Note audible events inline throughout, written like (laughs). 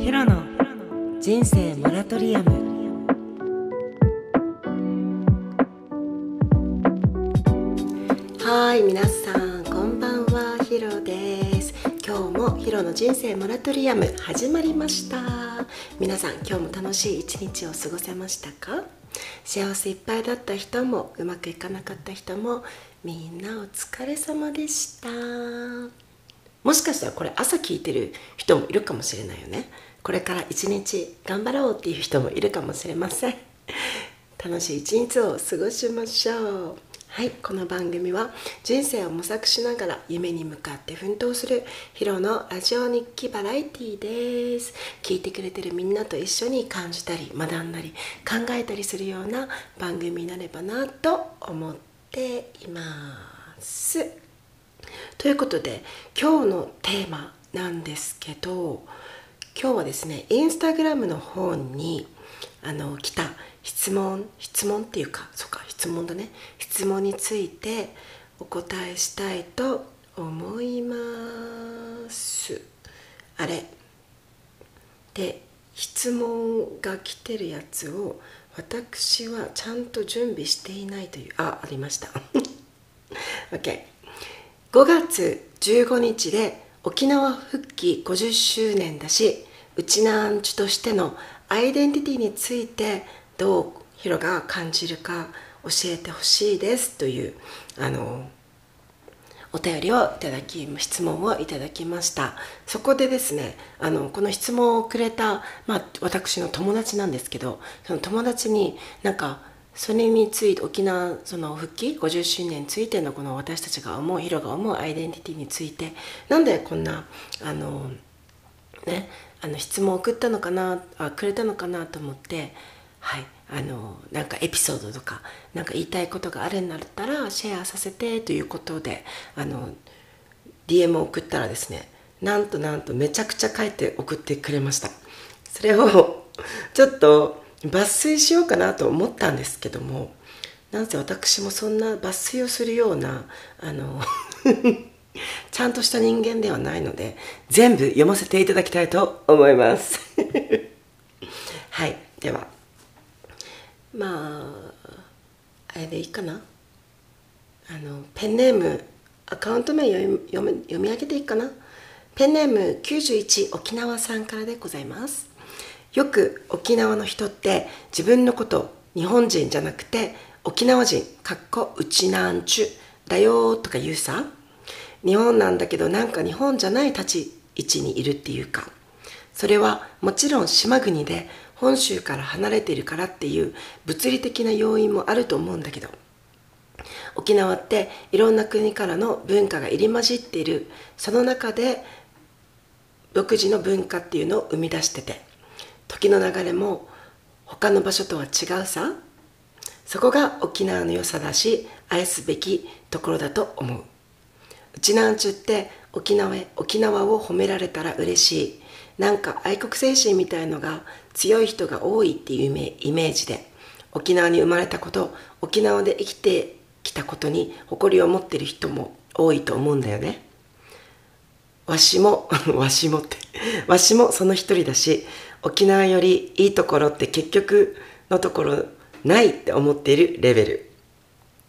ヒロの人生モラトリアム。はい皆さんこんばんはヒロです。今日もヒロの人生モラトリアム始まりました。皆さん今日も楽しい一日を過ごせましたか？幸せいっぱいだった人もうまくいかなかった人もみんなお疲れ様でした。もしかしたらこれ朝聞いてる人もいるかもしれないよね。これから一日頑張ろうっていう人もいるかもしれません。楽しい一日を過ごしましょう。はいこの番組は人生を模索しながら夢に向かって奮闘するヒロのラジオ日記バラエティーです。聞いてくれてるみんなと一緒に感じたり学んだり考えたりするような番組になればなと思っています。ということで今日のテーマなんですけど今日はですねインスタグラムの方にあの来た質問質問っていうかそっか質問だね。質問についてお答えしたいと思います。あれ。で質問が来てるやつを私はちゃんと準備していないというあありました。(laughs) OK5 月15日で沖縄復帰50周年だしうちなんちとしてのアイデンティティについてどうヒロが感じるか教えてほしいですというあのお便りをいただき質問をいただきました。そこでですねあのこの質問をくれた、まあ、私の友達なんですけどその友達になんかそれについて沖縄その復帰50周年についてのこの私たちが思うヒロが思うアイデンティティについてなんでこんなあのねあの質問を送ったのかなあくれたのかなと思ってはいあのなんかエピソードとか何か言いたいことがあるんだったらシェアさせてということであの DM を送ったらですねなんとなんとめちゃくちゃ書いて送ってくれました。それをちょっと抜粋しようかなと思ったんですけどもなんせ私もそんな抜粋をするようなあのちゃんとした人間ではないので全部読ませていただきたいと思います。(laughs) はいでは。まああれでいいかな？あのペンネームアカウント名読み読み上げていいかな？ペンネーム91沖縄さんからでございます。よく沖縄の人って自分のこと日本人じゃなくて沖縄人かっこうちなんちゅだよとか言うさ。日本なんだけどなんか日本じゃない立ち位置にいるっていうかそれはもちろん島国で本州から離れているからっていう物理的な要因もあると思うんだけど沖縄っていろんな国からの文化が入り混じっているその中で独自の文化っていうのを生み出してて時の流れも他の場所とは違うさそこが沖縄の良さだし愛すべきところだと思う。うちなんちゅって沖縄沖縄を褒められたら嬉しい。なんか愛国精神みたいのが強い人が多いっていうイメージで。沖縄に生まれたこと沖縄で生きてきたことに誇りを持ってる人も多いと思うんだよね。わしも (laughs) わしもって。わしもその一人だし沖縄よりいいところって結局のところないって思っているレベル。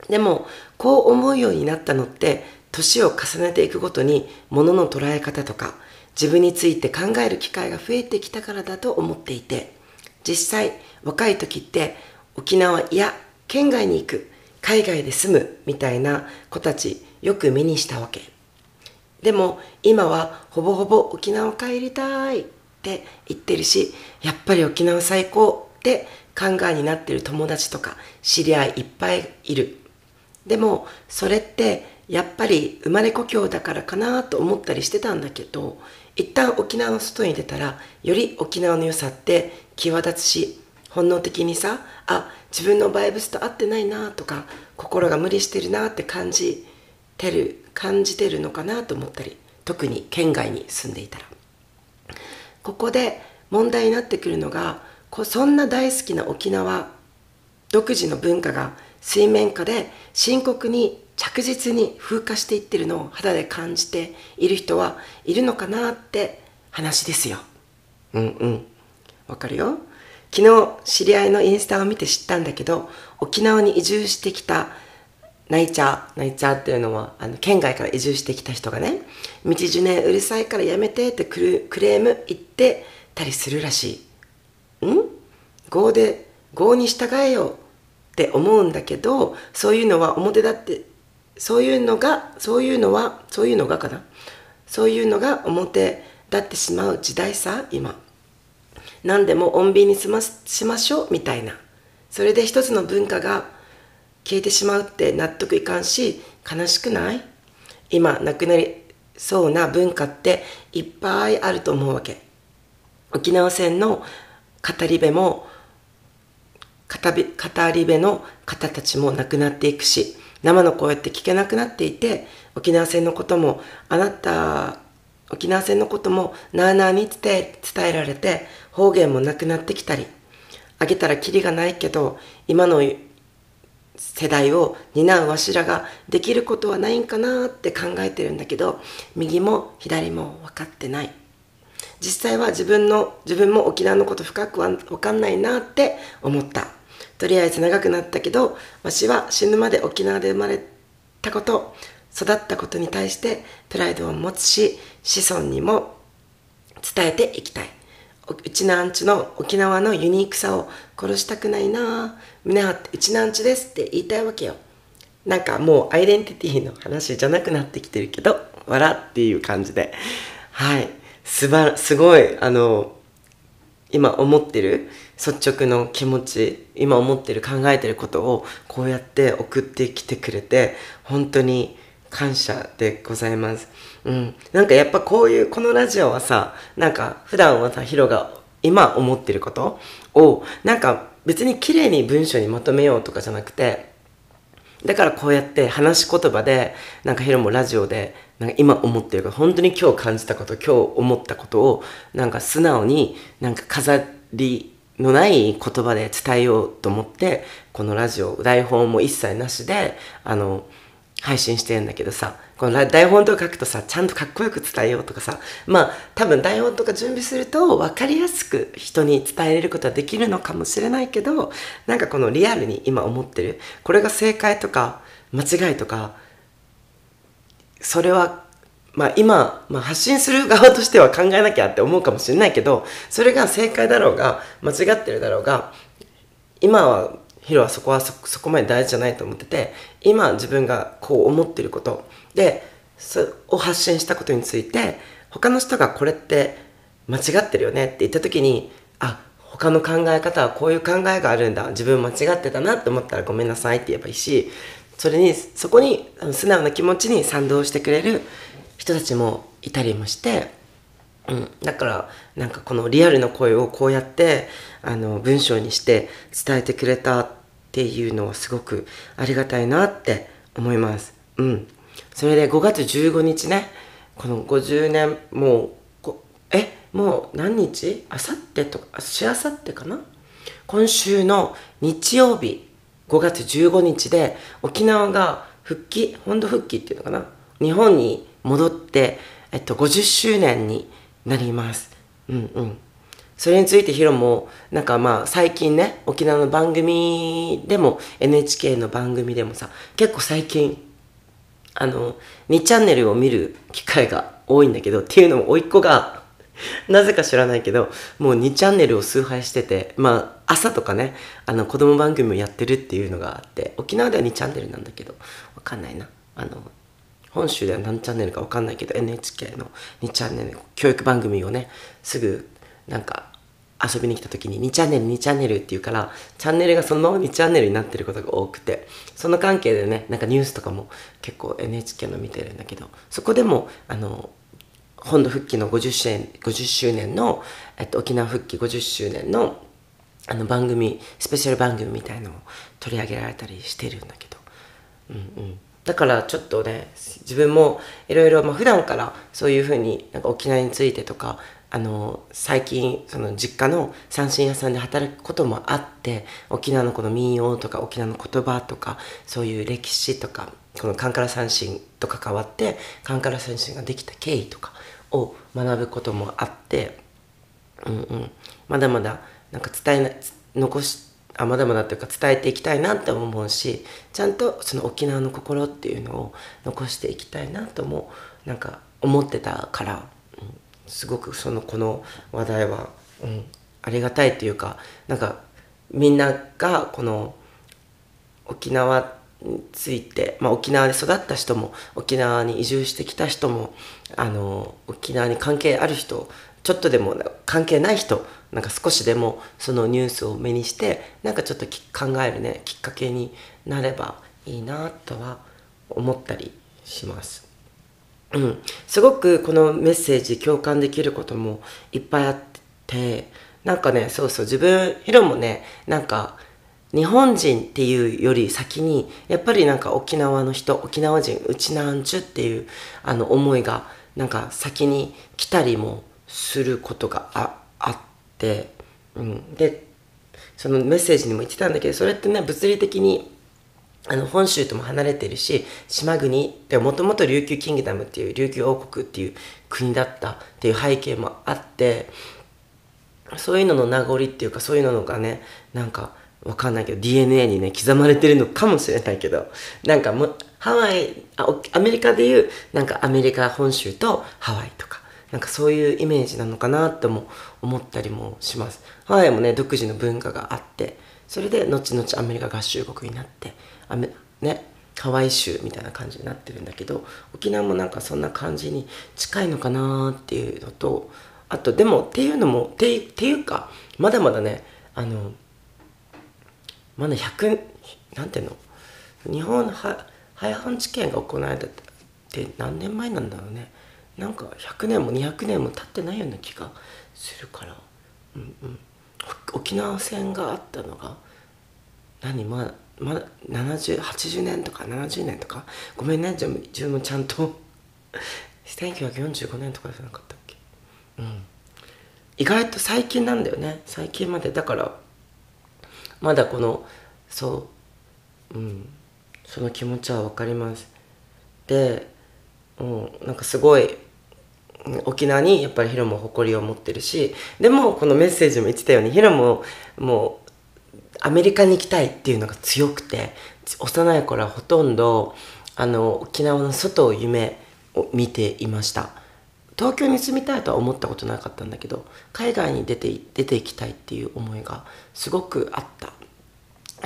でもこう思うようになったのって年を重ねていくごとに物の捉え方とか自分について考える機会が増えてきたからだと思っていて実際若い時って沖縄や県外に行く海外で住むみたいな子たちよく目にしたわけ。でも今はほぼほぼ沖縄帰りたいって言ってるしやっぱり沖縄最高って考えになってる友達とか知り合いいっぱいいる。でもそれってやっぱり生まれ故郷だからかなと思ったりしてたんだけど一旦沖縄の外に出たらより沖縄の良さって際立つし本能的にさあ自分のバイブスと合ってないなとか心が無理してるなって感じてる感じてるのかなと思ったり特に県外に住んでいたら。ここで問題になってくるのがそんな大好きな沖縄独自の文化が水面下で深刻に着実に風化していってるのを肌で感じている人はいるのかなって話ですよ。うんうん。わかるよ。昨日知り合いのインスタを見て知ったんだけど沖縄に移住してきたナイチャーナイチャーっていうのはあの県外から移住してきた人がね道ジュネうるさいからやめてってクレーム言ってたりするらしい。ん？業で業に従えよって思うんだけどそういうのは表だってそういうのがそういうのはそういうのがかな？そういうのが表立ってしまう時代さ今。何でも穏便にしましましょうみたいな。それで一つの文化が消えてしまうって納得いかんし悲しくない？今なくなりそうな文化っていっぱいあると思うわけ。沖縄戦の語り部も語り部の方たちも亡くなっていくし生の声って聞けなくなっていて沖縄戦のこともあなた沖縄戦のこともなあなあに伝え伝えられて方言もなくなってきたりあげたらキリがないけど今の世代を担うわしらができることはないんかなって考えてるんだけど右も左も分かってない。実際は自分の自分も沖縄のこと深くは分かんないなって思った。とりあえず長くなったけどわしは死ぬまで沖縄で生まれたこと育ったことに対してプライドを持つし子孫にも伝えていきたい。うちなんちの沖縄のユニークさを殺したくないな。胸張ってうちなんちですって言いたいわけよ。なんかもうアイデンティティの話じゃなくなってきてるけど笑っていう感じで。はい。すばすごいあの今思ってる率直の気持ち今思ってる考えてることをこうやって送ってきてくれて本当に感謝でございます。うん。なんかやっぱこういう、このラジオはさ、なんか普段はさ、ヒロが今思ってることを、なんか別に綺麗に文章にまとめようとかじゃなくて、だからこうやって話し言葉で、なんかヒロもラジオで、なんか今思ってること、本当に今日感じたこと、今日思ったことを、なんか素直に、なんか飾りのない言葉で伝えようと思って、このラジオ、台本も一切なしで、あの、配信してるんだけどさ、この台本とか書くとさ、ちゃんとかっこよく伝えようとかさ、まあ多分台本とか準備すると分かりやすく人に伝えれることはできるのかもしれないけど、なんかこのリアルに今思ってる、これが正解とか間違いとか、それはまあ今、まあ、発信する側としては考えなきゃって思うかもしれないけど、それが正解だろうが、間違ってるだろうが、今はヒロはそこはそこまで大事じゃないと思ってて今自分がこう思ってることでそを発信したことについて他の人がこれって間違ってるよねって言った時にあ他の考え方はこういう考えがあるんだ自分間違ってたなって思ったらごめんなさいって言えばいいしそれにそこに素直な気持ちに賛同してくれる人たちもいたりもして、うん、だからなんかこのリアルの声をこうやってあの文章にして伝えてくれたっていうのはすごくありがたいなって思います。うん。それで5月15日ね、この50年、もう、え、もう何日？あさってとか、しあさってかな？今週の日曜日、5月15日で沖縄が復帰、本土復帰っていうのかな？日本に戻って、えっと、50周年になります。うんうん。それについてヒロも、なんかまあ最近ね、沖縄の番組でも NHK の番組でもさ、結構最近、あの、2チャンネルを見る機会が多いんだけど、っていうのも甥っ子が、(laughs) なぜか知らないけど、もう2チャンネルを崇拝してて、まあ朝とかね、あの子供番組をやってるっていうのがあって、沖縄では2チャンネルなんだけど、わかんないな。あの、本州では何チャンネルかわかんないけど NHK の2チャンネル教育番組をねすぐなんか遊びに来た時に2チャンネル2チャンネルって言うからチャンネルがそのまま2チャンネルになってることが多くてその関係でねなんかニュースとかも結構 NHK の見てるんだけどそこでもあの本土復帰の50周年 ,50 周年の、えっと、沖縄復帰50周年のあの番組スペシャル番組みたいのを取り上げられたりしてるんだけど。うんうん。だからちょっとね自分もいろいろ普段からそういうふうになんか沖縄についてとかあの最近その実家の三振屋さんで働くこともあって沖縄のこの民謡とか沖縄の言葉とかそういう歴史とかこのカンカラ三振と関わってカンカラ三振ができた経緯とかを学ぶこともあってうんうん、まだまだなんか伝えな残しあまだまだというか伝えていきたいなって思うしちゃんとその沖縄の心っていうのを残していきたいなともなんか思ってたから、うん、すごくそのこの話題は、うん、ありがたいというかなんかみんながこの沖縄について、まあ、沖縄で育った人も沖縄に移住してきた人もあの沖縄に関係ある人ちょっとでも関係ない人なんか少しでもそのニュースを目にしてなんかちょっと考えるねきっかけになればいいなとは思ったりします。うん、すごくこのメッセージ共感できることもいっぱいあってなんかねそうそう自分ヒロもねなんか日本人っていうより先にやっぱりなんか沖縄の人沖縄人うちなんちゅっていうあの思いがなんか先に来たりもすることがああって、うん、でそのメッセージにも言ってたんだけどそれってね物理的にあの本州とも離れてるし島国ってもともと琉球キングダムっていう琉球王国っていう国だったっていう背景もあってそういうのの名残っていうかそういうのがねなんかわかんないけど DNA にね刻まれてるのかもしれないけどなんかもハワイあアメリカでいうなんかアメリカ本州とハワイとか。なんかそういうイメージなのかなとも思ったりもします。ハワイもね独自の文化があってそれで後々アメリカ合衆国になってアメねハワイ州みたいな感じになってるんだけど沖縄もなんかそんな感じに近いのかなっていうのとあとでもっていうのもってっていうかまだまだねあのまだ100なんていうの？日本の廃藩置県が行われたって何年前なんだろうね。なんか100年も200年も経ってないような気がするから、うんうん、沖縄戦があったのが何まだまだ7080年とか70年とか？ごめんね。自分もちゃんと (laughs) 1945年とかじゃなかったっけ？うん、意外と最近なんだよね。最近まで。だからまだこのそううん。その気持ちは分かります。で、うん、なんかすごい沖縄にやっぱりヒロも誇りを持ってるしでもこのメッセージも言ってたようにヒロももうアメリカに行きたいっていうのが強くて幼い頃はほとんどあの沖縄の外を夢を見ていました。東京に住みたいとは思ったことなかったんだけど海外に出て出ていきたいっていう思いがすごくあった。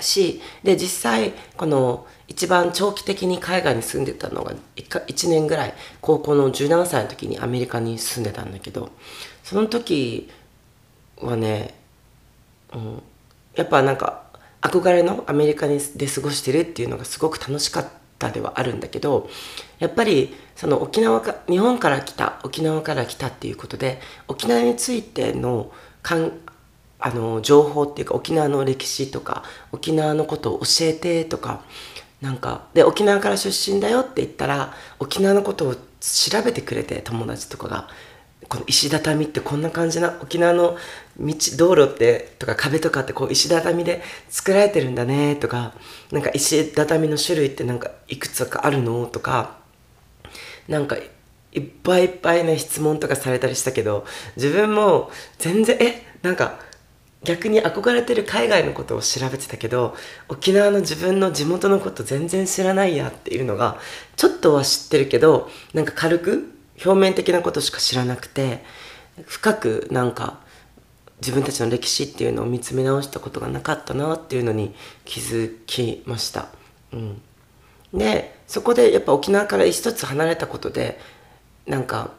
しで実際この一番長期的に海外に住んでたのが 1, 1年ぐらい高校の17歳の時にアメリカに住んでたんだけどその時はね、うん、やっぱなんか憧れのアメリカで過ごしてるっていうのがすごく楽しかったではあるんだけどやっぱりその沖縄か日本から来た沖縄から来たっていうことで沖縄についてのあの情報っていうか沖縄の歴史とか沖縄のことを教えてとかなんかで沖縄から出身だよって言ったら沖縄のことを調べてくれて友達とかがこの石畳ってこんな感じな沖縄の道道路ってとか壁とかってこう石畳で作られてるんだねとかなんか石畳の種類ってなんかいくつかあるのとかなんかいっぱいいっぱいね質問とかされたりしたけど自分も全然えなんか逆に憧れてる海外のことを調べてたけど沖縄の自分の地元のこと全然知らないやっていうのがちょっとは知ってるけどなんか軽く表面的なことしか知らなくて深くなんか自分たちの歴史っていうのを見つめ直したことがなかったなっていうのに気づきました。うん、でそこでやっぱ沖縄から一つ離れたことでなんか、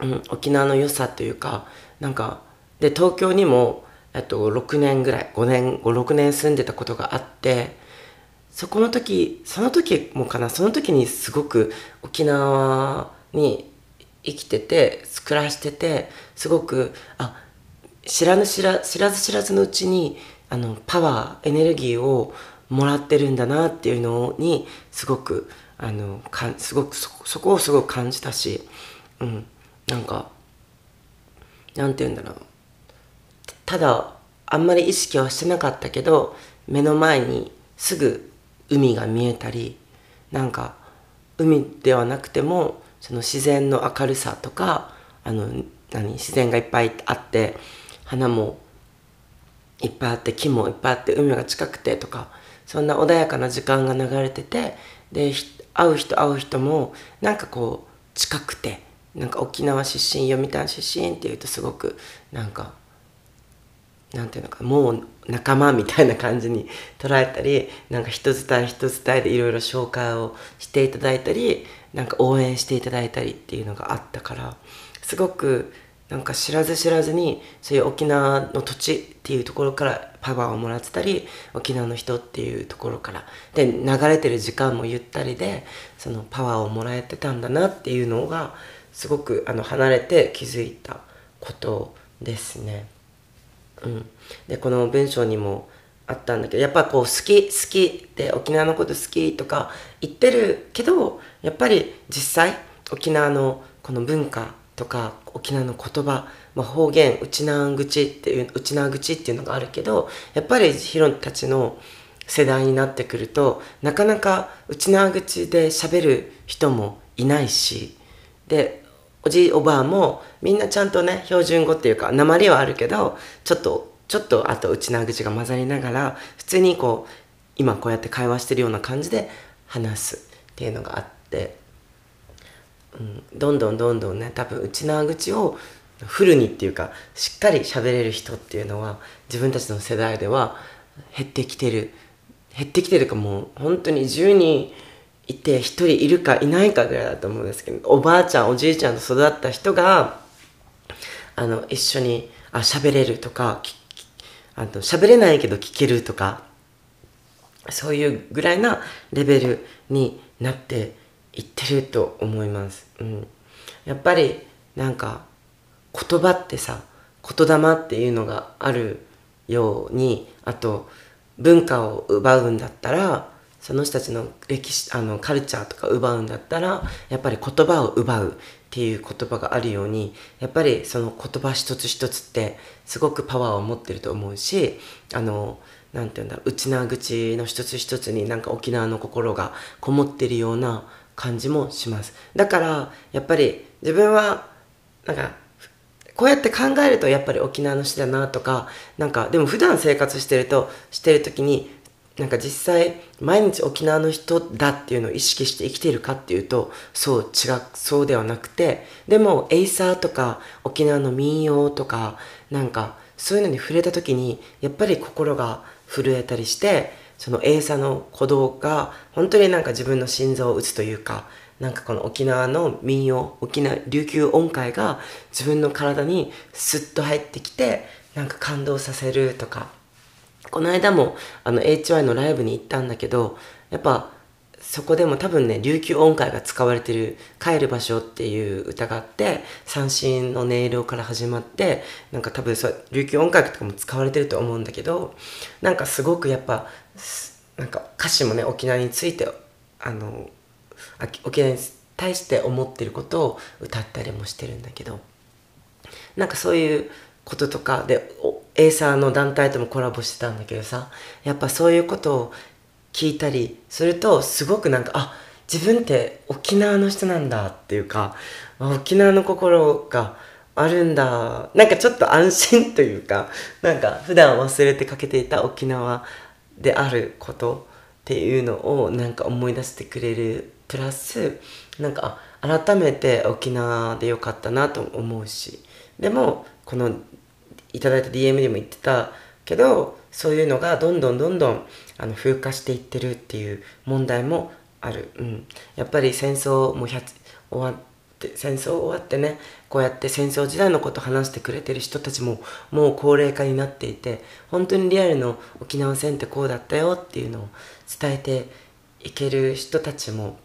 うん、沖縄の良さというかなんかで東京にもと6年ぐらい5年56年住んでたことがあってそこの時その時もかなその時にすごく沖縄に生きてて暮らしててすごくあ知らぬ知ら知らず知らずのうちにあのパワーエネルギーをもらってるんだなっていうのにすごくあのかんすごくそそこをすごく感じたし、うん、なんかなんて言うんだろう。ただあんまり意識はしてなかったけど目の前にすぐ海が見えたりなんか海ではなくてもその自然の明るさとかあの何自然がいっぱいあって花もいっぱいあって木もいっぱいあって海が近くてとかそんな穏やかな時間が流れててで会う人会う人もなんかこう近くてなんか沖縄出身読谷出身っていうとすごくなんかなんていうのかもう仲間みたいな感じに捉えたりなんか人伝え人伝えでいろいろ紹介をしていただいたりなんか応援していただいたりっていうのがあったからすごくなんか知らず知らずにそういう沖縄の土地っていうところからパワーをもらってたり沖縄の人っていうところからで流れてる時間もゆったりでそのパワーをもらえてたんだなっていうのがすごくあの離れて気づいたことですね。うん、でこの文章にもあったんだけどやっぱこう好き好きって沖縄のこと好きとか言ってるけどやっぱり実際沖縄のこの文化とか沖縄の言葉、まあ、方言内縄口っていう内縄口っていうのがあるけどやっぱりヒロたちの世代になってくるとなかなか内縄口で喋る人もいないしでおじいおばあもみんなちゃんとね標準語っていうか鉛はあるけどちょっとちょっとあと内縄口が混ざりながら普通にこう今こうやって会話してるような感じで話すっていうのがあってうん、どんどんどんどんね多分内縄口をフルにっていうかしっかり喋れる人っていうのは自分たちの世代では減ってきてる。減ってきてるかもう本当に10人いて1人いるかいないかぐらいだと思うんですけどおばあちゃんおじいちゃんと育った人があの一緒にあ喋れるとかあと喋れないけど聞けるとかそういうぐらいなレベルになって言ってると思います。うん。やっぱりなんか言葉ってさ、言霊っていうのがあるように、あと文化を奪うんだったら、その人たちの歴史、あのカルチャーとか奪うんだったら、やっぱり言葉を奪うっていう言葉があるように、やっぱりその言葉一つ一つってすごくパワーを持ってると思うし、あの、なんて言うんだろう、内縄口の一つ一つになんか沖縄の心がこもってるような、感じもします。だからやっぱり自分はなんかこうやって考えるとやっぱり沖縄の人だなとかなんかでも普段生活してるとしてる時になんか実際毎日沖縄の人だっていうのを意識して生きているかっていうとそう違うそうではなくてでもエイサーとか沖縄の民謡とかなんかそういうのに触れた時にやっぱり心が震えたりしてそのエイサーの鼓動が本当になんか自分の心臓を打つというかなんかこの沖縄の民謡沖縄琉球音階が自分の体にスッと入ってきてなんか感動させるとかこの間もあの HY のライブに行ったんだけどやっぱそこでも多分ね琉球音階が使われてる「帰る場所」っていう歌があって三振の音色から始まってなんか多分そう琉球音階とかも使われてると思うんだけどなんかすごくやっぱなんか歌詞もね沖縄についてあの沖縄に対して思ってることを歌ったりもしてるんだけどなんかそういうこととかでエイサーの団体ともコラボしてたんだけどさやっぱそういうことを聞いたりするとすごくなんかあ自分って沖縄の人なんだっていうか沖縄の心があるんだ。なんかちょっと安心というかなんか普段忘れてかけていた沖縄であることっていうのをなんか思い出してくれる。プラスなんか改めて沖縄でよかったなと思うし。でもこのいただいた DM でも言ってたけどそういうのがどんどんどんどんあの風化していってるっていう問題もある、うん、やっぱり戦争も終わって戦争終わってねこうやって戦争時代のこと話してくれてる人たちももう高齢化になっていて本当にリアルの沖縄戦ってこうだったよっていうのを伝えていける人たちも、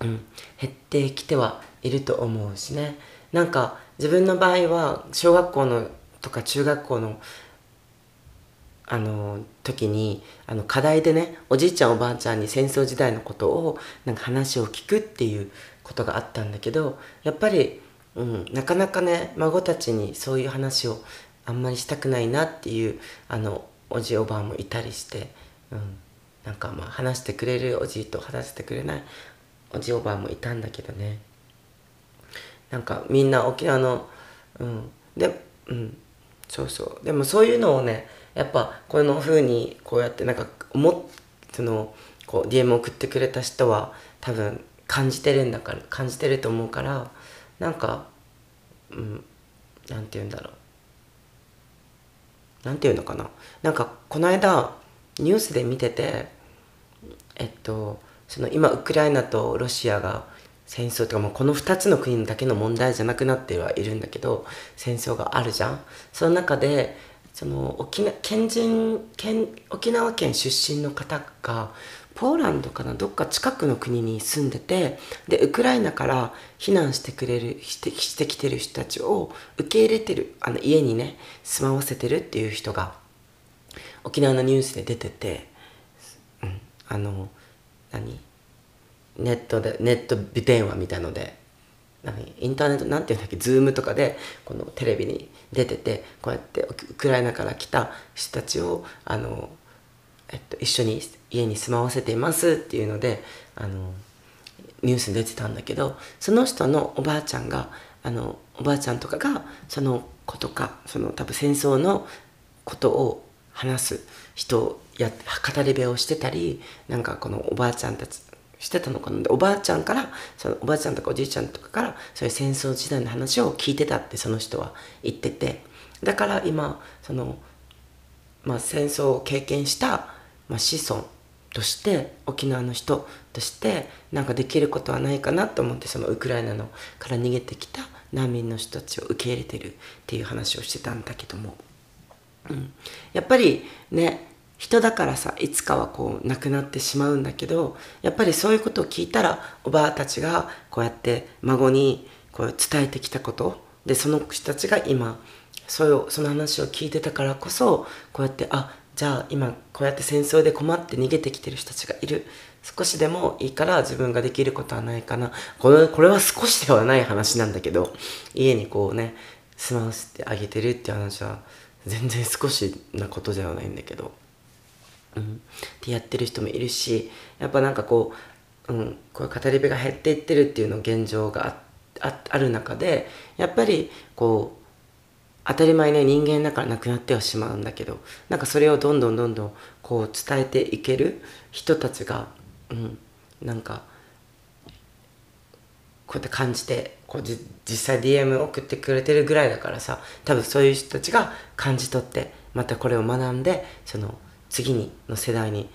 うん、減ってきてはいると思うしね。なんか自分の場合は小学校のとか中学校のあの時にあの課題でねおじいちゃんおばあちゃんに戦争時代のことをなんか話を聞くっていうことがあったんだけどやっぱりうん、なかなかね孫たちにそういう話をあんまりしたくないなっていうあのおじいおばあもいたりして、うん、なんかまあ話してくれるおじいと話してくれないおじいおばあもいたんだけどね。なんかみんな沖縄のうんでうんそうそう。でもそういうのをねやっぱこの風にこうやってなんか思っそのこう DM 送ってくれた人は多分感じてるんだから感じてると思うからなんかうんなんて言うんだろう。なんて言うのかな。なんかこの間ニュースで見ててえっとその今ウクライナとロシアが戦争とかもうこの2つの国だけの問題じゃなくなってはいるんだけど戦争があるじゃん。その中でその沖縄県人県沖縄県出身の方がポーランドかなどっか近くの国に住んでてでウクライナから避難してくれるしてしてきてる人たちを受け入れてるあの家にね住まわせてるっていう人が沖縄のニュースで出てて、うん、あの何？ネットでネット電話みたいのでインターネットなんていうんだっけズームとかでこのテレビに出ててこうやってウクライナから来た人たちをあの、えっと、一緒に家に住まわせていますっていうのであのニュースに出てたんだけどその人のおばあちゃんがあのおばあちゃんとかがその子とかその多分戦争のことを話す人や語り部をしてたりなんかこのおばあちゃんたちしてたのかな。でおばあちゃんからそのおばあちゃんとかおじいちゃんとかからそういう戦争時代の話を聞いてたってその人は言ってて。だから今その、まあ、戦争を経験した、まあ、子孫として沖縄の人としてなんかできることはないかなと思ってそのウクライナのから逃げてきた難民の人たちを受け入れてるっていう話をしてたんだけども、うん、やっぱりね人だからさいつかはこう亡くなってしまうんだけどやっぱりそういうことを聞いたらおばあたちがこうやって孫にこう伝えてきたことでその人たちが今そういうその話を聞いてたからこそこうやってあじゃあ今こうやって戦争で困って逃げてきてる人たちがいる少しでもいいから自分ができることはないかなこれこれは少しではない話なんだけど家にこうね住まわせてあげてるって話は全然少しなことではないんだけど。うん、ってやってる人もいるしやっぱなんかこう,、うん、こう語り部が減っていってるっていうの現状があある中でやっぱりこう当たり前ね人間だからなくなってはしまうんだけどなんかそれをどんどんどんどんこう伝えていける人たちが、うん、なんかこうやって感じてこうじ実際 DM 送ってくれてるぐらいだからさ多分そういう人たちが感じ取ってまたこれを学んでその次にの世代に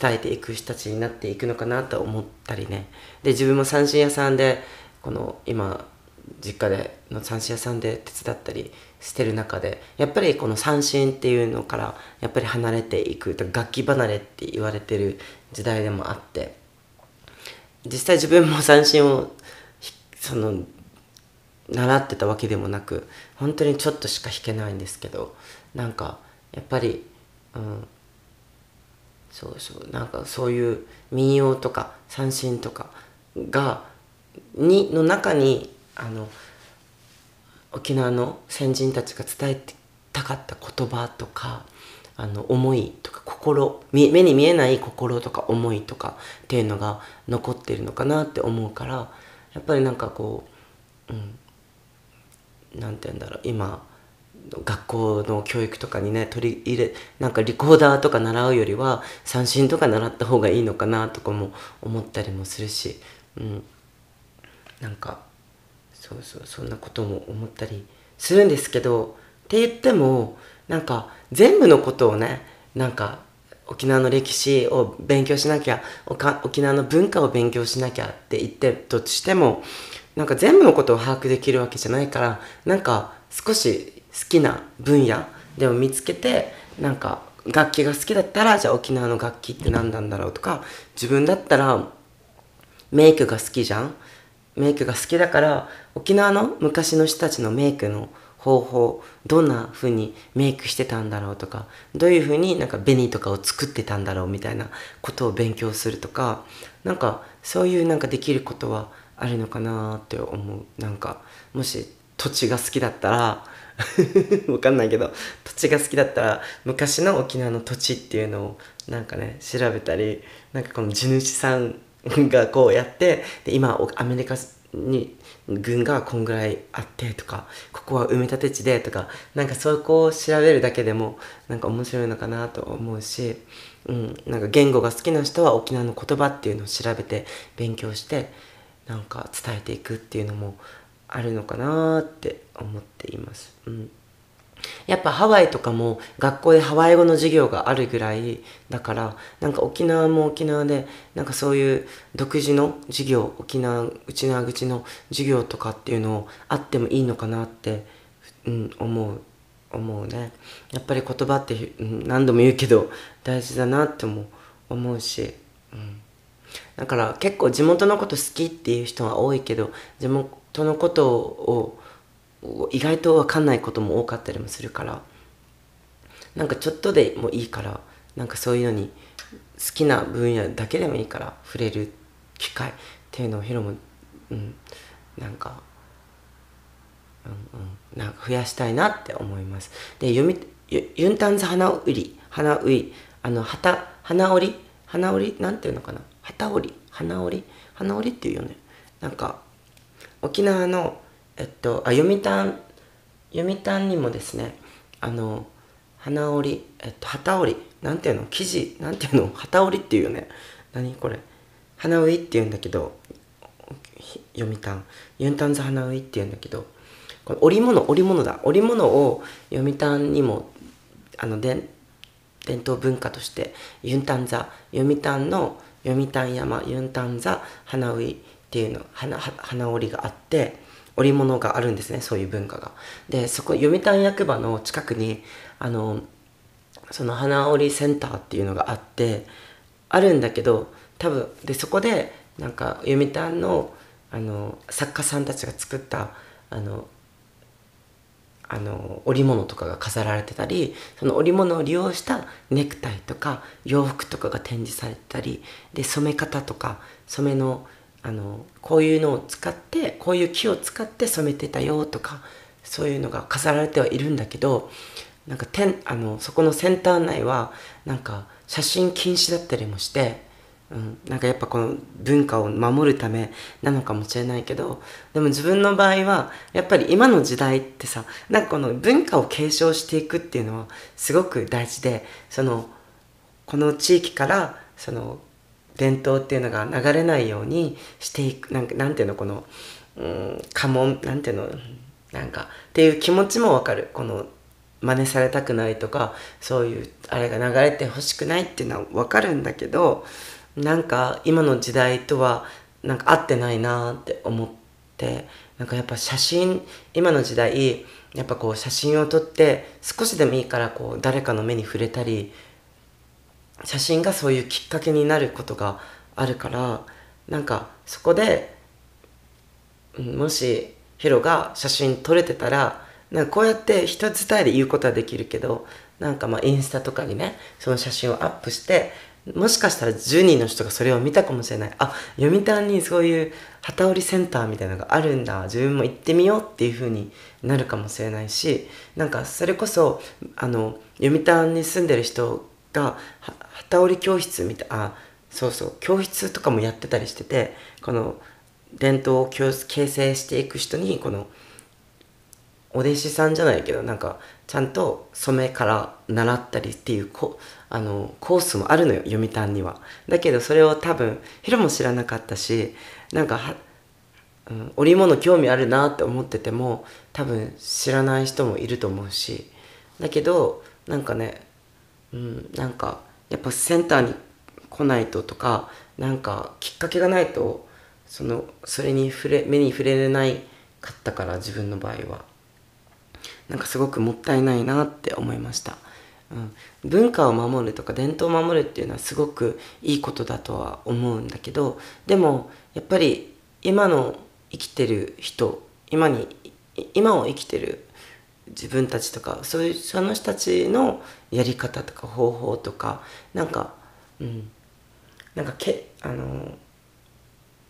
伝えていく人たちになっていくのかなと思ったりね。で自分も三振屋さんでこの今実家での三振屋さんで手伝ったりしてる中でやっぱりこの三振っていうのからやっぱり離れていく楽器離れって言われてる時代でもあって実際自分も三振をその習ってたわけでもなく本当にちょっとしか弾けないんですけどなんかやっぱりうんそうそう。なんかそういう民謡とか三振とかがにの中にあの沖縄の先人たちが伝えてたかった言葉とかあの思いとか心目に見えない心とか思いとかっていうのが残ってるのかなって思うからやっぱりなんかこう、うん、なんて言うんだろう今学校の教育とかにね取り入れなんかリコーダーとか習うよりは三振とか習った方がいいのかなとかも思ったりもするし、うん、なんかそうそうそんなことも思ったりするんですけどって言ってもなんか全部のことをねなんか沖縄の歴史を勉強しなきゃ沖縄の文化を勉強しなきゃって言ってとしてもなんか全部のことを把握できるわけじゃないからなんか少しきな分野でも見つけてなんか楽器が好きだったらじゃあ沖縄の楽器って何なんだろうとか自分だったらメイクが好きじゃん。メイクが好きだから沖縄の昔の人たちのメイクの方法どんな風にメイクしてたんだろうとかどういう風になんか紅とかを作ってたんだろうみたいなことを勉強するとかなんかそういうなんかできることはあるのかなって思う。なんかもし土地が好きだったら (laughs) わかんないけど土地が好きだったら昔の沖縄の土地っていうのをなんかね調べたりなんかこの地主さんがこうやってで今アメリカに群がこんぐらいあってとかここは埋め立て地でとかなんかそこを調べるだけでもなんか面白いのかなと思うし、うん、なんか言語が好きな人は沖縄の言葉っていうのを調べて勉強してなんか伝えていくっていうのもあるのかなって思っています。うん。やっぱハワイとかも学校でハワイ語の授業があるぐらいだからなんか沖縄も沖縄でなんかそういう独自の授業沖縄内縄口の授業とかっていうのをあってもいいのかなって、うん、思う思うね。やっぱり言葉って、何度も言うけど大事だなっても思うし、うん、だから結構地元のこと好きっていう人は多いけど地元のことを意外と分かんないことも多かったりもするからなんかちょっとでもいいからなんかそういうのに好きな分野だけでもいいから触れる機会っていうのをヒロも、うん、なんか、うんうん、なんか増やしたいなって思います。で読みユンタンズ花売り花売りあの旗花織？花織？なんていうのかな？旗織？花織？花織っていうよね。なんか沖縄のえっとあ読谷読谷にもですねあの花織り、えっと、旗織りなんていうの生地なんていうの (laughs) 旗織りっていうよね。何これ。花売りっていうんだけど読谷。ユンタンズ花売りっていうんだけどこの織物織物だ。織物を読谷にもあの伝伝統文化としてユンタンザ読谷の読谷山ユンタンザ花売りっていうの花花織があって織物があるんですねそういう文化が。でそこ読谷役場の近くにあのその花織センターっていうのがあってあるんだけど多分でそこでなんか読谷のあの作家さんたちが作ったあのあの織物とかが飾られてたりその織物を利用したネクタイとか洋服とかが展示されてたりで染め方とか染めのあのこういうのを使ってこういう木を使って染めてたよとかそういうのが飾られてはいるんだけどなんかてあのそこのセンター内はなんか写真禁止だったりもして、うん、なんかやっぱこの文化を守るためなのかもしれないけどでも自分の場合はやっぱり今の時代ってさなんかこの文化を継承していくっていうのはすごく大事でそのこの地域からその伝統っていうのが流れないようにしていくなんかなんていうのこの、うん、家紋なんていうのなんかっていう気持ちもわかる。この真似されたくないとかそういうあれが流れてほしくないっていうのはわかるんだけどなんか今の時代とはなんか合ってないなって思ってなんかやっぱ写真今の時代やっぱこう写真を撮って少しでもいいからこう誰かの目に触れたり写真がそういうきっかけになることがあるからなんかそこでもしヒロが写真撮れてたらなんかこうやって人伝えで言うことはできるけどなんかまあインスタとかにねその写真をアップしてもしかしたら10人の人がそれを見たかもしれない。あ読谷にそういう旗織センターみたいなのがあるんだ。自分も行ってみようっていう風になるかもしれないしなんかそれこそあの読谷に住んでる人が旗織り教室みたいあそうそう教室とかもやってたりしててこの伝統を形成していく人にこのお弟子さんじゃないけどなんかちゃんと染めから習ったりっていうこあのコースもあるのよ読谷には。だけどそれを多分ヒロも知らなかったしなんかは、うん、織物興味あるなって思ってても多分知らない人もいると思うし。だけどなんかねうん、なんかやっぱセンターに来ないととかなんかきっかけがないとそのそれに触れ目に触れれないかったから自分の場合は。なんかすごくもったいないなって思いました、うん、文化を守るとか伝統を守るっていうのはすごくいいことだとは思うんだけどでもやっぱり今の生きてる人今に今を生きてる自分たちとかそういうその人たちのやり方とか方法とかなんかうん。なんかけあの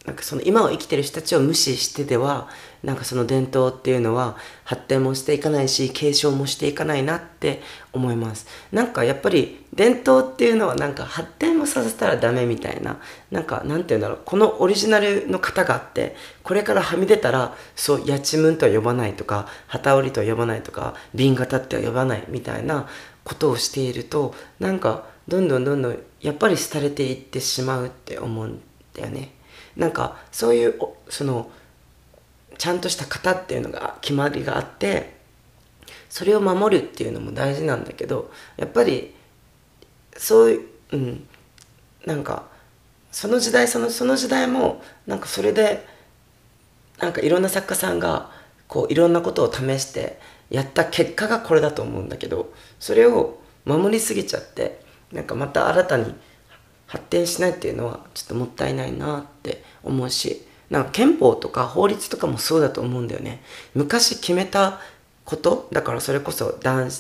なんかその今を生きてる人たちを無視してではなんかその伝統っていうのは発展もしていかないし継承もしていかないなって思います。なんかやっぱり伝統っていうのはなんか発展もさせたらダメみたいななんかなんて言うんだろうこのオリジナルの型があってこれからはみ出たらそうやちむんとは呼ばないとか旗織りとは呼ばないとか瓶型っては呼ばないみたいなことをしているとなんかどんどんどんどんやっぱり廃れていってしまうって思うんだよね。なんかそういうそのちゃんとした型っていうのが決まりがあってそれを守るっていうのも大事なんだけどやっぱりそういううんなんかその時代そのその時代もなんかそれでなんかいろんな作家さんがこういろんなことを試してやった結果がこれだと思うんだけどそれを守りすぎちゃってなんかまた新たに発展しないっていうのはちょっともったいないなって思うしなんか憲法とか法律とかもそうだと思うんだよね。昔決めたことだからそれこそ男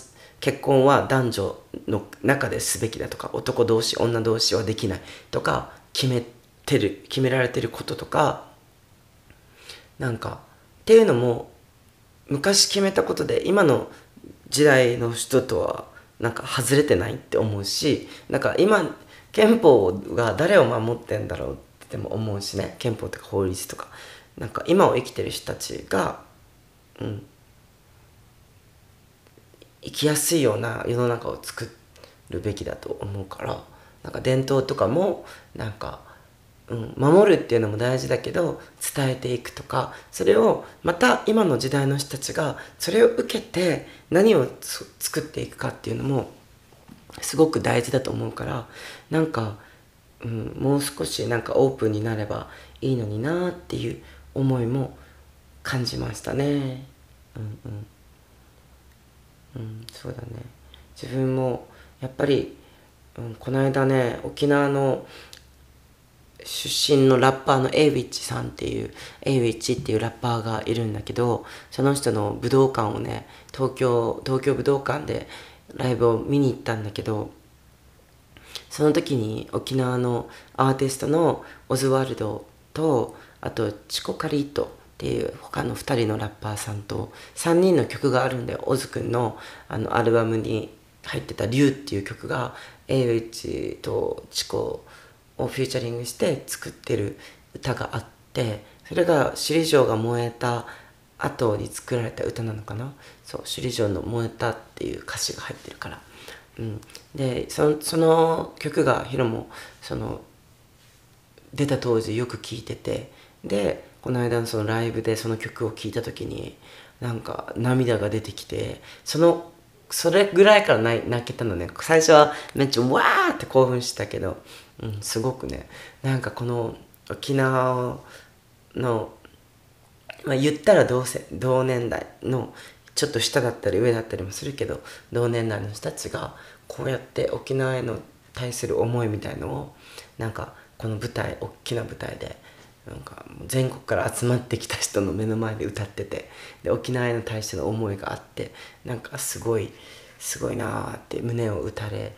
結婚は男女の中ですべきだとか男同士女同士はできないとか決めてる決められてることとかなんかっていうのも昔決めたことで今の時代の人とはなんか外れてないって思うしなんか今憲法が誰を守ってんだろうっても思うしね。憲法とか法律とか。なんか今を生きてる人たちがうん。生きやすいような世の中を作るべきだと思うから。なんか伝統とかもなんか、うん、守るっていうのも大事だけど伝えていくとか。それをまた今の時代の人たちがそれを受けて何を作っていくかっていうのもすごく大事だと思うからなんか、うん、もう少しなんかオープンになればいいのになっていう思いも感じましたね。うんうん。うんそうだね。自分もやっぱり、うん、この間ね沖縄の出身のラッパーのエイウィッチさんっていうエイウィッチっていうラッパーがいるんだけどその人の武道館をね東京東京武道館でライブを見に行ったんだけどその時に沖縄のアーティストのオズワルドとあとチコカリートっていう他の2人のラッパーさんと3人の曲があるんでオズくんのあのアルバムに入ってた「竜」っていう曲がエイウィッチとチコをフューチャリングして作ってる歌があってそれが首里城が燃えた後に作られた歌なのかな？そう首里城の燃えたっていう歌詞が入ってるから、うん、でそその曲がヒロもその出た当時よく聴いててでこの間のそのライブでその曲を聴いた時になんか涙が出てきてそのそれぐらいから泣泣けたのね。最初はめっちゃわーって興奮したけど、うん、すごくね。なんかこの沖縄のまあ、言ったら同世同年代のちょっと下だったり上だったりもするけど同年代の人たちがこうやって沖縄への対する思いみたいのをなんかこの舞台大きな舞台でなんか全国から集まってきた人の目の前で歌っててで沖縄への対しての思いがあってなんかすごいすごいなーって胸を打たれ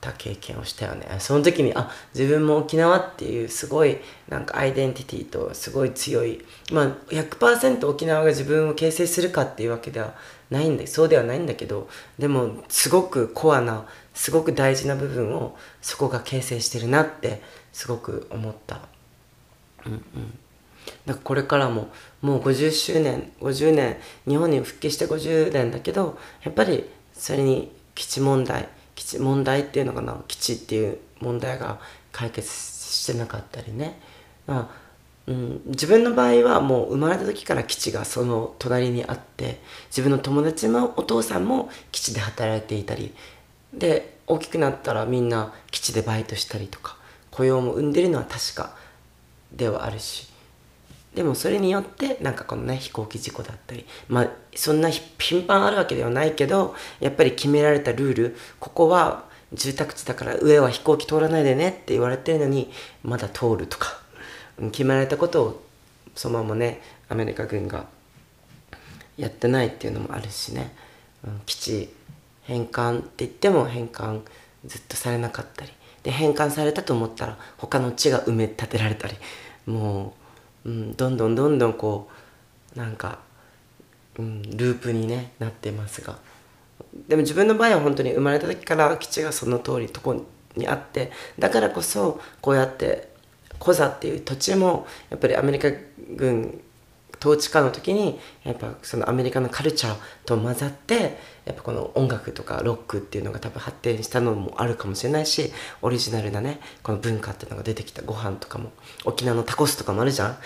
た経験をしたよね。その時にあ自分も沖縄っていうすごいなんかアイデンティティとすごい強いまあ100%沖縄が自分を形成するかっていうわけではないんだそうではないんだけどでもすごくコアなすごく大事な部分をそこが形成してるなってすごく思った。うんうん。だからこれからももう50周年50年日本に復帰して50年だけどやっぱりそれに基地問題基地問題っていうのかな？基地っていう問題が解決してなかったりね、まあうん、自分の場合はもう生まれた時から基地がその隣にあって自分の友達もお父さんも基地で働いていたりで大きくなったらみんな基地でバイトしたりとか雇用も生んでるのは確かではあるしでもそれによってなんかこのね飛行機事故だったりまあそんな頻繁あるわけではないけどやっぱり決められたルールここは住宅地だから上は飛行機通らないでねって言われてるのにまだ通るとか決められたことをそのままねアメリカ軍がやってないっていうのもあるしね、基地返還って言っても返還ずっとされなかったり。で返還されたと思ったら他の地が埋め立てられたり。もううん、どんどんどんどんこうなんか、うん、ループに、ね、なってますが。でも自分の場合は本当に生まれた時から基地がその通りとこにあってだからこそこうやってコザっていう土地もやっぱりアメリカ軍統治下の時にやっぱそのアメリカのカルチャーと混ざってやっぱこの音楽とかロックっていうのが多分発展したのもあるかもしれないしオリジナルなねこの文化っていうのが出てきた。ご飯とかも。沖縄のタコスとかもあるじゃん。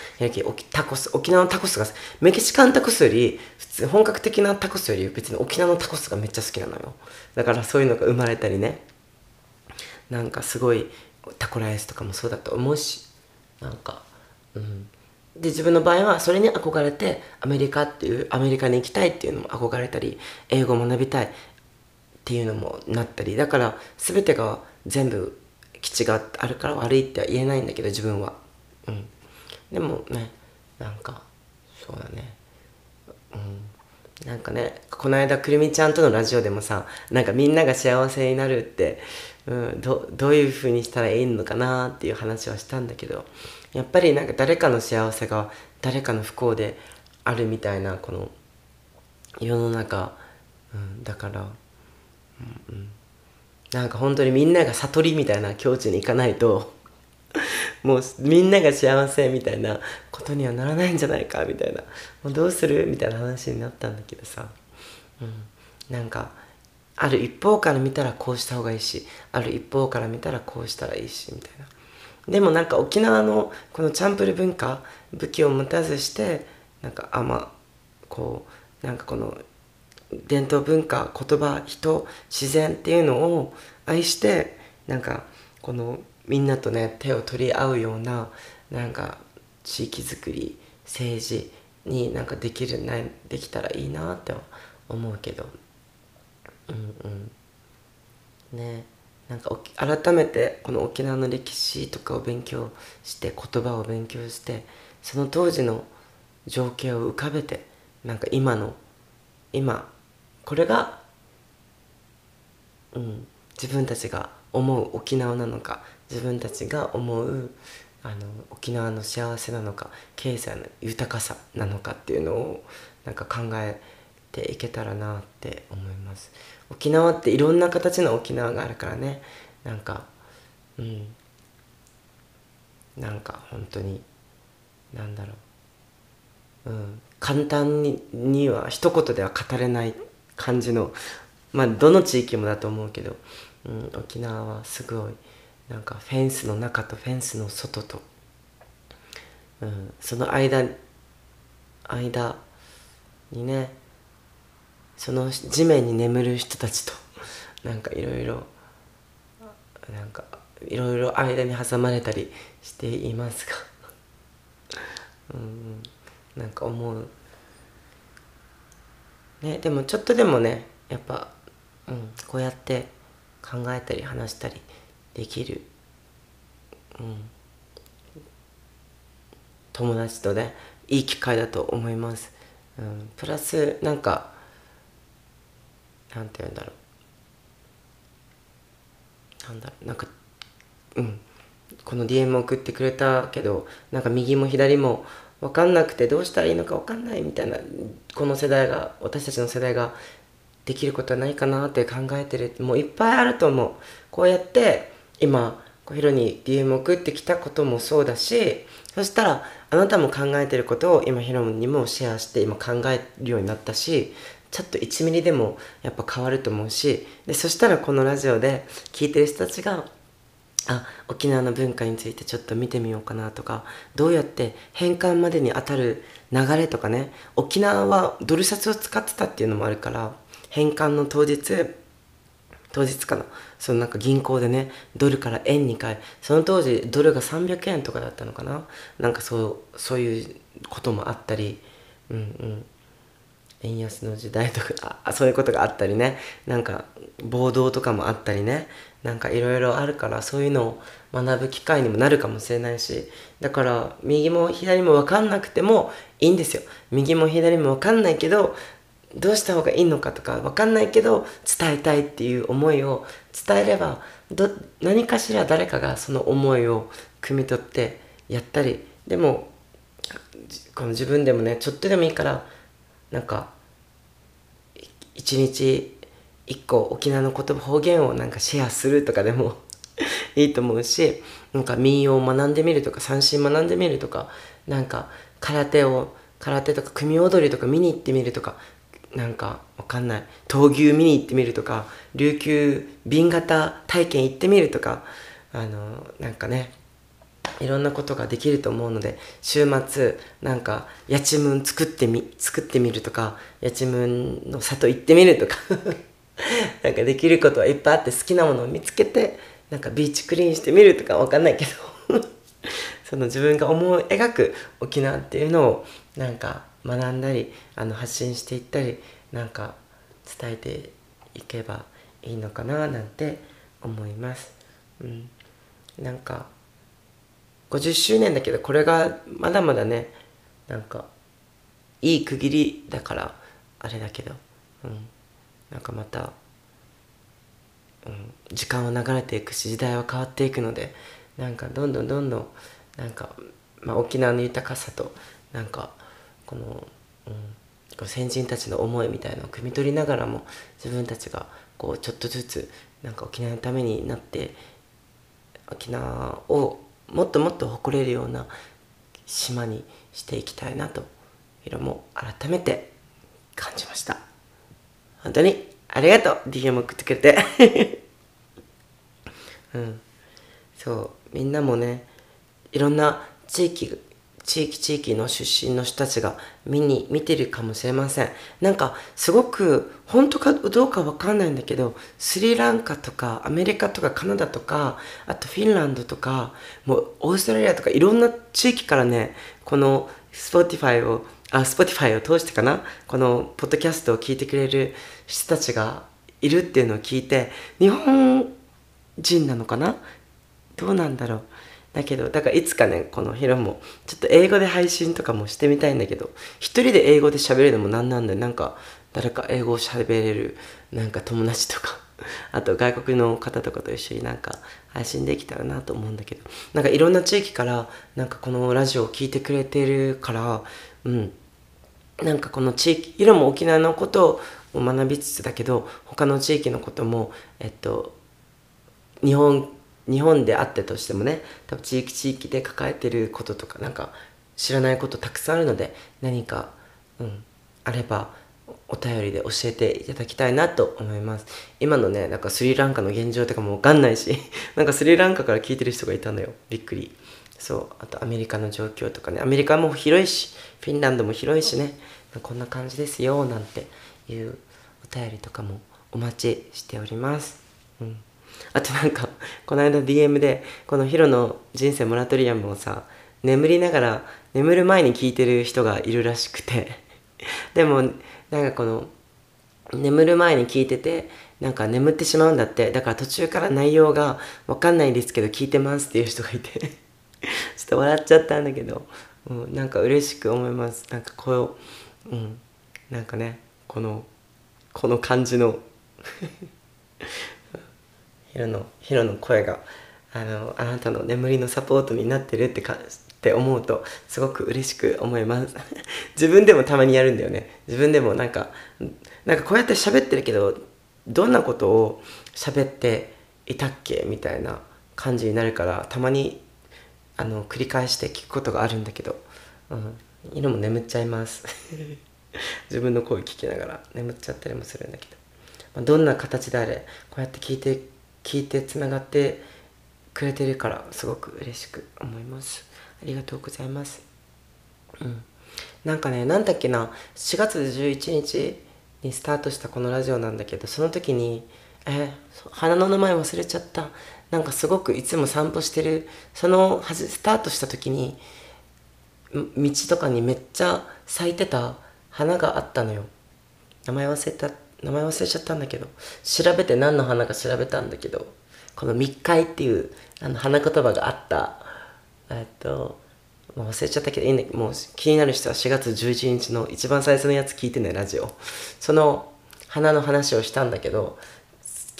タコス。沖縄のタコスがメキシカンタコスより普通本格的なタコスより別に沖縄のタコスがめっちゃ好きなのよ。だからそういうのが生まれたりね。なんかすごいタコライスとかもそうだと思うし。なんかうん。で自分の場合はそれに憧れてアメリカっていうアメリカに行きたいっていうのも憧れたり英語を学びたいっていうのもなったりだから全てが全部基地があるから悪いっては言えないんだけど自分は。うん。でもねなんかそうだね。うん。なんかねこの間くるみちゃんとのラジオでもさなんかみんなが幸せになるって、うん、どどういう風にしたらいいのかなっていう話はしたんだけどやっぱりなんか誰かの幸せが誰かの不幸であるみたいなこの世の中、うん、だから、うん、なんか本当にみんなが悟りみたいな境地に行かないと。(laughs) もうみんなが幸せみたいなことにはならないんじゃないかみたいな。もうどうするみたいな話になったんだけどさ、うん、なんかある一方から見たらこうした方がいいしある一方から見たらこうしたらいいしみたいな。でもなんか沖縄のこのチャンプル文化武器を持たずしてなんかあまこうなんかこの伝統文化言葉人自然っていうのを愛してなんかこのみんなとね手を取り合うようななんか地域づくり政治になんかできるなできたらいいなって思うけど。うんうん。ね。なんか改めてこの沖縄の歴史とかを勉強して言葉を勉強してその当時の情景を浮かべてなんか今の今これが、うん、自分たちが思う沖縄なのか自分たちが思うあの沖縄の幸せなのか経済の豊かさなのかっていうのをなんか考えていけたらなって思います。沖縄っていろんな形の沖縄があるからね。なんかうん。なんか本当になんだろう。うん。簡単にには一言では語れない感じのまあどの地域もだと思うけど、うん、沖縄はすごいなんかフェンスの中とフェンスの外と、うん、その間間にねその地面に眠る人たちとなんかいろいろなんかいろいろ間に挟まれたりしていますが。(laughs) うん。なんか思う。ねでもちょっとでもねやっぱ、うん、こうやって考えたり話したりできる、うん、友達とねいい機会だと思います、うん、プラスなんかなんて言うんだろう。なんだろう。なんかうん。この DM 送ってくれたけどなんか右も左も分かんなくてどうしたらいいのか分かんないみたいなこの世代が私たちの世代ができることはないかなって考えてるもういっぱいあると思う。こうやって今小ヒロに DM 送ってきたこともそうだしそしたらあなたも考えてることを今ヒロにもシェアして今考えるようになったしちょっと1ミリでもやっぱ変わると思うしでそしたらこのラジオで聞いてる人たちがあ沖縄の文化についてちょっと見てみようかなとかどうやって返還までに当たる流れとかね沖縄はドル札を使ってたっていうのもあるから返還の当日当日かなそのなんか銀行でねドルから円に変えその当時ドルが300円とかだったのかななんかそうそういうこともあったりうんうん。円安の時代とかあそういうことがあったりね。なんか暴動とかもあったりね。なんかいろいろあるからそういうのを学ぶ機会にもなるかもしれないし。だから右も左も分かんなくてもいいんですよ。右も左も分かんないけどどうした方がいいのかとか分かんないけど伝えたいっていう思いを伝えればど何かしら誰かがその思いを汲み取ってやったり。でもこの自分でもねちょっとでもいいからなんか一日一個沖縄の言葉方言をなんかシェアするとかでも (laughs) いいと思うしなんか民謡を学んでみるとか三振学んでみるとかなんか空手を空手とか組踊りとか見に行ってみるとかなんかわかんない。闘牛見に行ってみるとか琉球瓶型体験行ってみるとかあのなんかねいろんなことができると思うので週末なんかやちむん作ってみ作ってみるとかやちむんの里行ってみるとか (laughs) なんかできることはいっぱいあって好きなものを見つけてなんかビーチクリーンしてみるとかわかんないけど (laughs) その自分が思い描く沖縄っていうのをなんか学んだりあの発信していったりなんか伝えていけばいいのかななんて思います。うん、なんか50周年だけどこれがまだまだねなんかいい区切りだからあれだけど、うん、なんかまた、うん、時間は流れていくし時代は変わっていくのでなんかどんどんどんどんなんか、まあ、沖縄の豊かさとなんかこの、うん、先人たちの思いみたいのを汲み取りながらも自分たちがこうちょっとずつなんか沖縄のためになって沖縄をもっともっと誇れるような島にしていきたいなと色も改めて感じました。本当にありがとう。DM 送ってくれて。(laughs) うん。そうみんなもねいろんな地域地域地域の出身の人たちが見に見てるかもしれません。なんかすごく本当かどうかわかんないんだけどスリランカとかアメリカとかカナダとかあとフィンランドとかもうオーストラリアとかいろんな地域からねこの Spotify をあ Spotify を通してかなこのポッドキャストを聞いてくれる人たちがいるっていうのを聞いて日本人なのかな？どうなんだろう？だけどだからいつかねこのヒロもちょっと英語で配信とかもしてみたいんだけど一人で英語で喋るのもなんなんだよ。なんか誰か英語を喋れるなんか友達とか (laughs) あと外国の方とかと一緒になんか配信できたらなと思うんだけど。なんかいろんな地域からなんかこのラジオを聴いてくれてるからうん。なんかこの地域ヒロも沖縄のことを学びつつだけど他の地域のこともえっと日本日本であってとしてもね多分地域地域で抱えてることとかなんか知らないことたくさんあるので何か、うん、あればお便りで教えていただきたいなと思います。今のねなんかスリランカの現状とかもわかんないし (laughs) なんかスリランカから聞いてる人がいたのよ。びっくり。そうあとアメリカの状況とかね。アメリカも広いしフィンランドも広いしね。こんな感じですよなんていうお便りとかもお待ちしております。うん。あとなんかこの間 DM でこのヒロの人生モラトリアムをさ眠りながら眠る前に聞いてる人がいるらしくて。(laughs) でもなんかこの眠る前に聞いててなんか眠ってしまうんだって。だから途中から内容が分かんないですけど聞いてますっていう人がいて。(laughs) ちょっと笑っちゃったんだけど、うん、なんか嬉しく思います。なんかこううんなんかねこのこの感じの。(laughs) ヒロのヒロの声があのあなたの眠りのサポートになってるってかって思うとすごく嬉しく思います。(laughs) 自分でもたまにやるんだよね。自分でもなんかなんかこうやって喋ってるけどどんなことを喋っていたっけ？みたいな感じになるからたまにあの繰り返して聞くことがあるんだけど、うん、色も眠っちゃいます。(laughs) 自分の声聞きながら眠っちゃったりもするんだけど、まあ、どんな形であれこうやって聞いて聞いてつながってくれてるからすごく嬉しく思います。ありがとうございます。うん。なんかねなんだっけな。4月11日にスタートしたこのラジオなんだけどその時にえ花の名前忘れちゃった。なんかすごくいつも散歩してる。そのスタートした時に道とかにめっちゃ咲いてた花があったのよ。名前忘れた。名前忘れちゃったんだけど調べて何の花か調べたんだけどこの密会っていうあの花言葉があった。えっと忘れちゃったけどいいんだもう気になる人は4月11日の一番最初のやつ聞いてねラジオ。その花の話をしたんだけど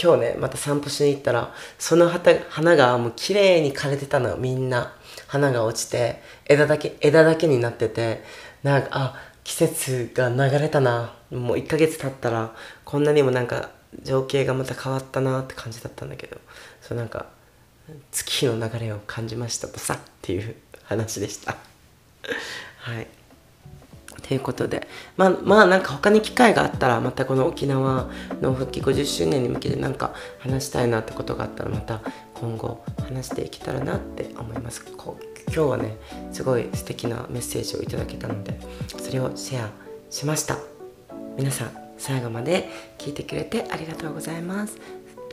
今日ねまた散歩しに行ったらその花がもう綺麗に枯れてたのみんな。花が落ちて枝だけ枝だけになっててなんかあ季節が流れたな。もう1ヶ月経ったらこんなにもなんか情景がまた変わったなって感じだったんだけどそうなんか月の流れを感じましたとさっていう話でした。(laughs) はい。ということでまあまあなんか他に機会があったらまたこの沖縄の復帰50周年に向けてなんか話したいなってことがあったらまた今後話していけたらなって思います。こう今日はねすごい素敵なメッセージをいただけたのでそれをシェアしました。皆さん最後まで聞いてくれてありがとうございます。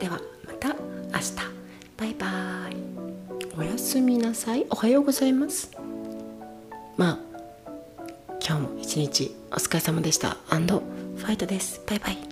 ではまた明日。バイバイ。おやすみなさい。おはようございます。まあ今日も一日お疲れ様でした。ファイトです。バイバイ。